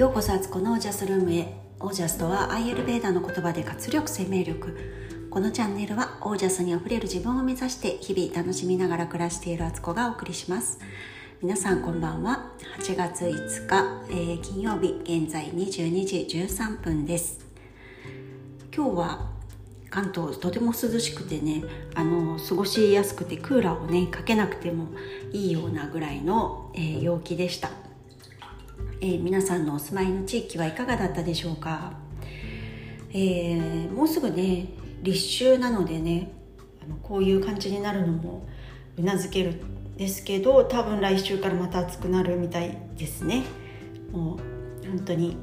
ようこそアツコのオージャスルームへ。オージャスとはアイエルベーダの言葉で活力生命力。このチャンネルはオージャスにあふれる自分を目指して日々楽しみながら暮らしているアツコがお送りします。皆さんこんばんは。8月5日、えー、金曜日現在22時13分です。今日は関東とても涼しくてねあの過ごしやすくてクーラーをねかけなくてもいいようなぐらいの、えー、陽気でした。えー、皆さんのお住まいの地域はいかがだったでしょうか、えー、もうすぐね立秋なのでねあのこういう感じになるのもうなずけるんですけど多分来週からまた暑くなるみたいですね。もう本当に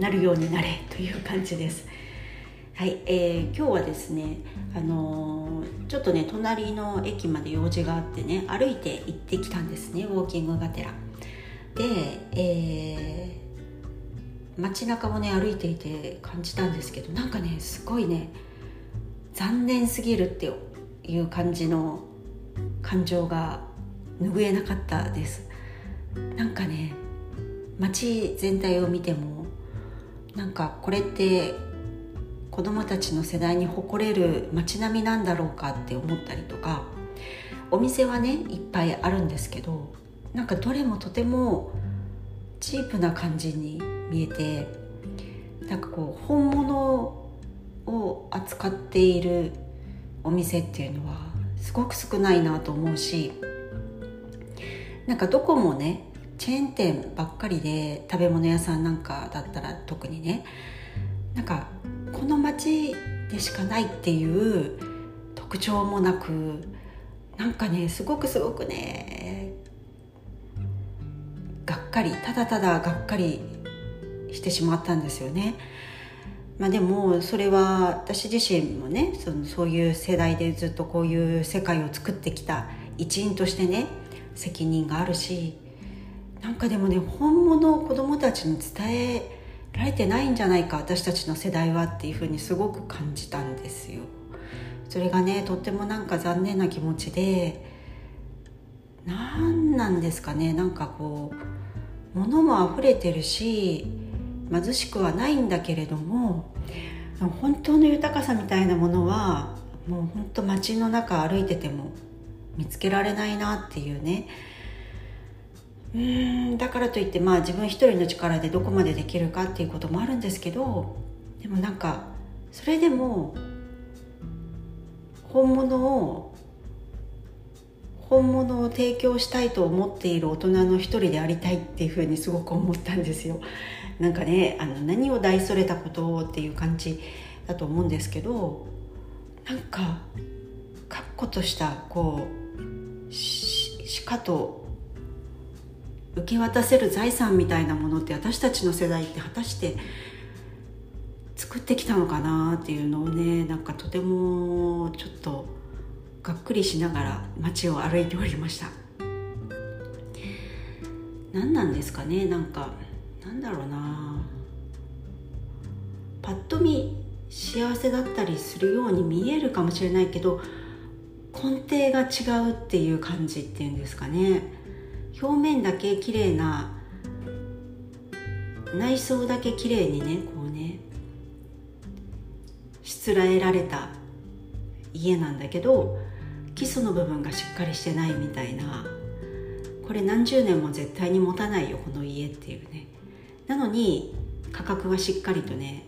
なるようになれという感じです。はい、えー、今日はですね、あのー、ちょっとね隣の駅まで用事があってね歩いて行ってきたんですねウォーキングがてら。で、えー、街中をね歩いていて感じたんですけどなんかねすごいね残念すぎるっていう感じの感情が拭えなかったです。なんかね街全体を見てもなんかこれって子供たちの世代に誇れる街並みなんだろうかって思ったりとかお店はねいっぱいあるんですけどなんかどれもとてもチープな感じに見えてなんかこう本物を扱っているお店っていうのはすごく少ないなと思うしなんかどこもねチェーン店ばっかりで食べ物屋さんなんかだったら特にねなんかこの街でしかないっていう特徴もなくなんかねすごくすごくねかりただただがっかりしてしまったんですよね。まあ、でもそれは私自身もねそのそういう世代でずっとこういう世界を作ってきた一員としてね責任があるしなんかでもね本物を子供たちに伝えられてないんじゃないか私たちの世代はっていうふうにすごく感じたんですよ。それがねとってもなんか残念な気持ちで何なんですかねなんかこう物も溢れてるし貧しくはないんだけれども本当の豊かさみたいなものはもう本当街の中歩いてても見つけられないなっていうね。うんだからといってまあ自分一人の力でどこまでできるかっていうこともあるんですけどでもなんかそれでも本物を本物を提供したいと思っている大人の一人でありたいっていうふうにすごく思ったんですよ。なんかねあの何を大それたことっていう感じだと思うんですけどなんか確固としたこうしかと受け渡せる財産みたいなものって私たちの世代って果たして作ってきたのかなっていうのをねなんかとてもちょっとがっくりしながら街を歩いておりました。何なんですかね？なんかなんだろうな。パッと見幸せだったりするように見えるかもしれないけど根底が違うっていう感じっていうんですかね。表面だけ綺麗な内装だけ綺麗にねこうねしつらえられた家なんだけど基礎の部分がしっかりしてないみたいな。これ何十年も絶対に持たないよこの家っていうね。なのに価格はしっかりとね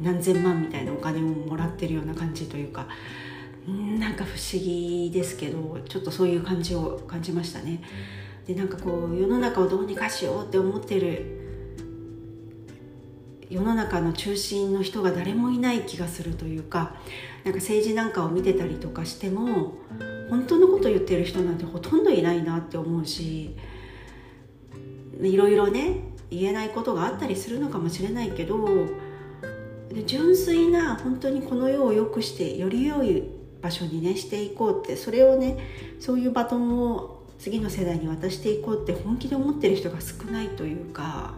何千万みたいなお金をもらってるような感じというかなんか不思議ですけどちょっとそういう感じを感じましたね。でなんかこう世の中をどうにかしようって思ってる世の中の中心の人が誰もいない気がするというかなんか政治なんかを見てたりとかしても本当のこと言ってる人なんてほとんどいないなって思うしいろいろね言えないことがあったりするのかもしれないけど純粋な本当にこの世を良くしてより良い場所にねしていこうってそれをねそういうバトンを次の世代に渡していこうって本気で思ってる人が少ないというか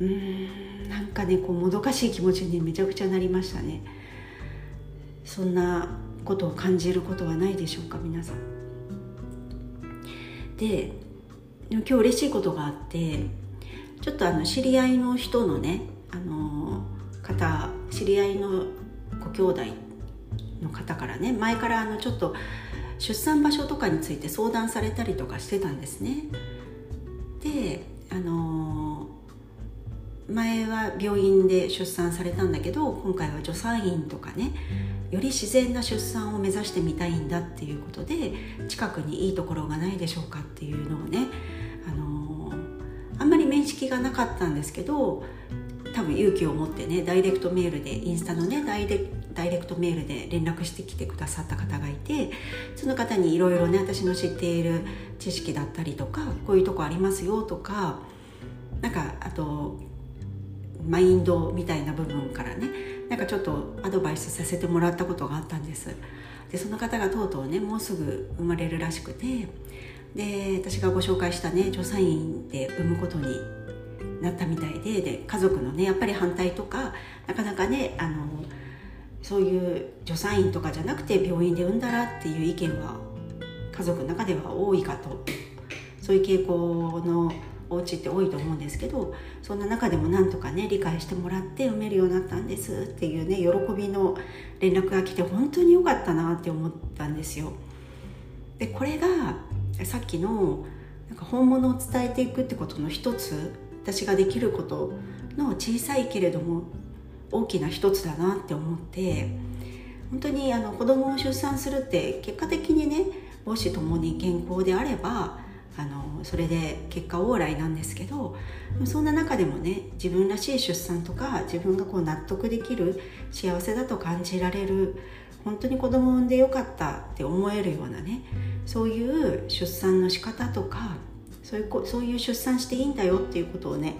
うーん。なんかねこうもどかしい気持ちにめちゃくちゃなりましたね。そんなことを感じることはないでしょうか皆さん。で今日嬉しいことがあってちょっとあの知り合いの人のねあの方知り合いのご兄弟の方からね前からあのちょっと出産場所とかについて相談されたりとかしてたんですね。であの前は病院で出産されたんだけど今回は助産院とかねより自然な出産を目指してみたいんだっていうことで近くにいいところがないでしょうかっていうのをね、あのあんまり面識がなかったんですけど多分勇気を持ってねダイレクトメールでインスタのねダイレダイレクトメールで連絡してきてくださった方がいてその方にいろいろね私の知っている知識だったりとかこういうとこありますよとかなんかあとマインドみたいな部分からねなんかちょっとアドバイスさせてもらったことがあったんです。でその方がとうとうねもうすぐ生まれるらしくてで私がご紹介したね助産院で産むことになったみたいでで家族のねやっぱり反対とかなかなかねあのそういう助産院とかじゃなくて病院で産んだらっていう意見は家族の中では多いかと。そういう傾向のお家って多いと思うんですけどそんな中でもなんとかね理解してもらって産めるようになったんですっていうね喜びの連絡が来て本当に良かったなって思ったんですよ。でこれがさっきのなんか本物を伝えていくってことの一つ私ができることの小さいけれども大きな一つだなって思って本当にあの子供を出産するって結果的にね母子ともに健康であればあのそれで結果オーライなんですけどそんな中でもね自分らしい出産とか自分がこう納得できる幸せだと感じられる本当に子供を産んでよかったって思えるようなねそういう出産の仕方とかそういうそういう出産していいんだよっていうことをね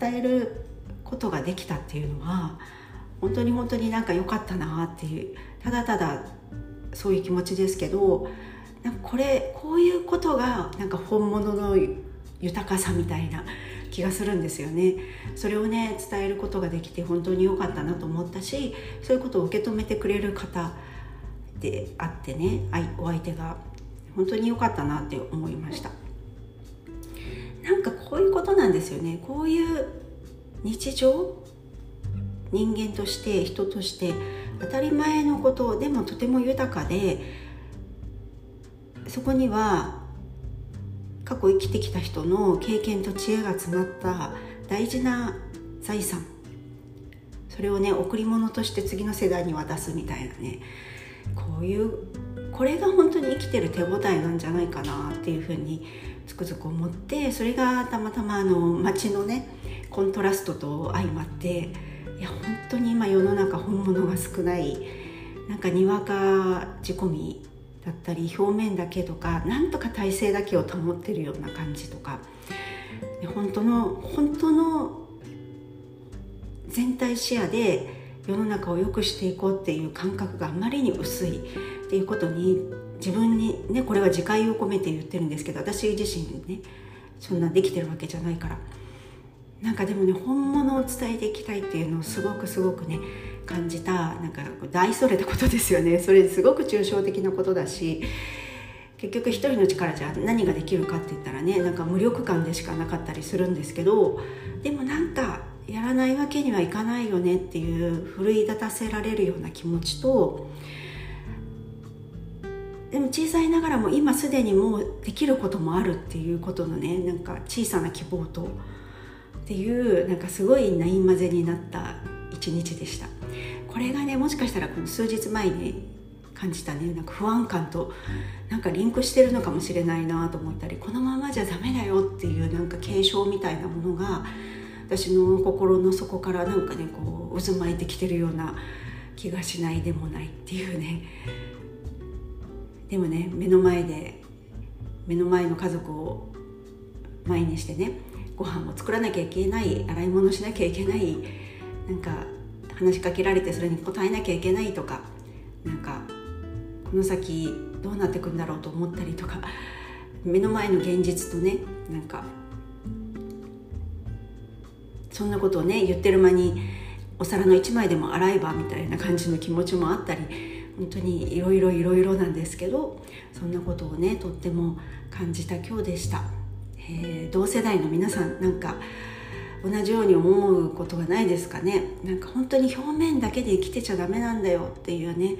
伝えることができたっていうのは本当に本当になんか良かったなっていうただただそういう気持ちですけどなんかこれこういうことがなんか本物の豊かさみたいな気がするんですよね。それをね伝えることができて本当に良かったなと思ったしそういうことを受け止めてくれる方であってねお相手が本当に良かったなって思いました。なんかこういうことなんですよね。こういう日常人間として人として当たり前のことでもとても豊かでそこには過去生きてきた人の経験と知恵が詰まった大事な財産。それをね贈り物として次の世代に渡すみたいなね。こういうこれが本当に生きてる手応えなんじゃないかなっていうふうにつくづく思ってそれがたまたまあの街のねコントラストと相まっていや本当に今世の中本物が少ないなんかにわか仕込みだったり表面だけとかなんとか体勢だけを保ってるような感じとか。本当の本当の全体視野で世の中を良くしていこうっていう感覚があまりに薄い。っていうことに自分にねこれは自戒を込めて言ってるんですけど私自身ねそんなできてるわけじゃないから。なんかでもね本物を伝えていきたいっていうのをすごくすごくね感じたなんか大それたことですよね。それすごく抽象的なことだし結局一人の力じゃ何ができるかって言ったらねなんか無力感でしかなかったりするんですけどでもなんかやらないわけにはいかないよねっていう奮い立たせられるような気持ちとでも小さいながらも今すでにもうできることもあるっていうことのねなんか小さな希望とっていうなんかすごいない混ぜになった一日でした。これがねもしかしたらこの数日前に感じたねなんか不安感となんかリンクしてるのかもしれないなと思ったりこのままじゃダメだよっていうなんか警鐘みたいなものが私の心の底からなんかねこう渦巻いてきてるような気がしないでもないっていうね。でもね目の前で目の前の家族を前にしてねご飯を作らなきゃいけない洗い物しなきゃいけないなんか話しかけられてそれに答えなきゃいけないとかなんかこの先どうなってくんだろうと思ったりとか 目の前の現実とねなんかそんなことをね言ってる間にお皿の一枚でも洗えばみたいな感じの気持ちもあったり本当にいろいろいろいろなんですけどそんなことをねとっても感じた今日でした、えー、同世代の皆さんなんか同じように思うことがないですかね。なんか本当に表面だけで生きてちゃダメなんだよっていうね。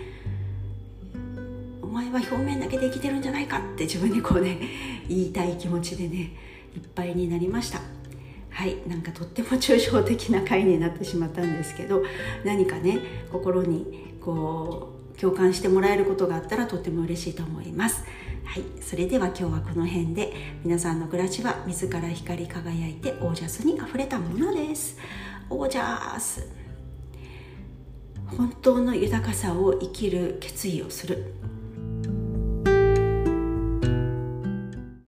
お前は表面だけで生きてるんじゃないかって自分にこうね 言いたい気持ちでねいっぱいになりました。はい。なんかとっても抽象的な回になってしまったんですけど何かね心にこう共感してもらえることがあったらとっても嬉しいと思います。はい、それでは今日はこの辺で皆さんの暮らしは自ら光り輝いてオージャスにあふれたものです。オージャス。本当の豊かさを生きる決意をする。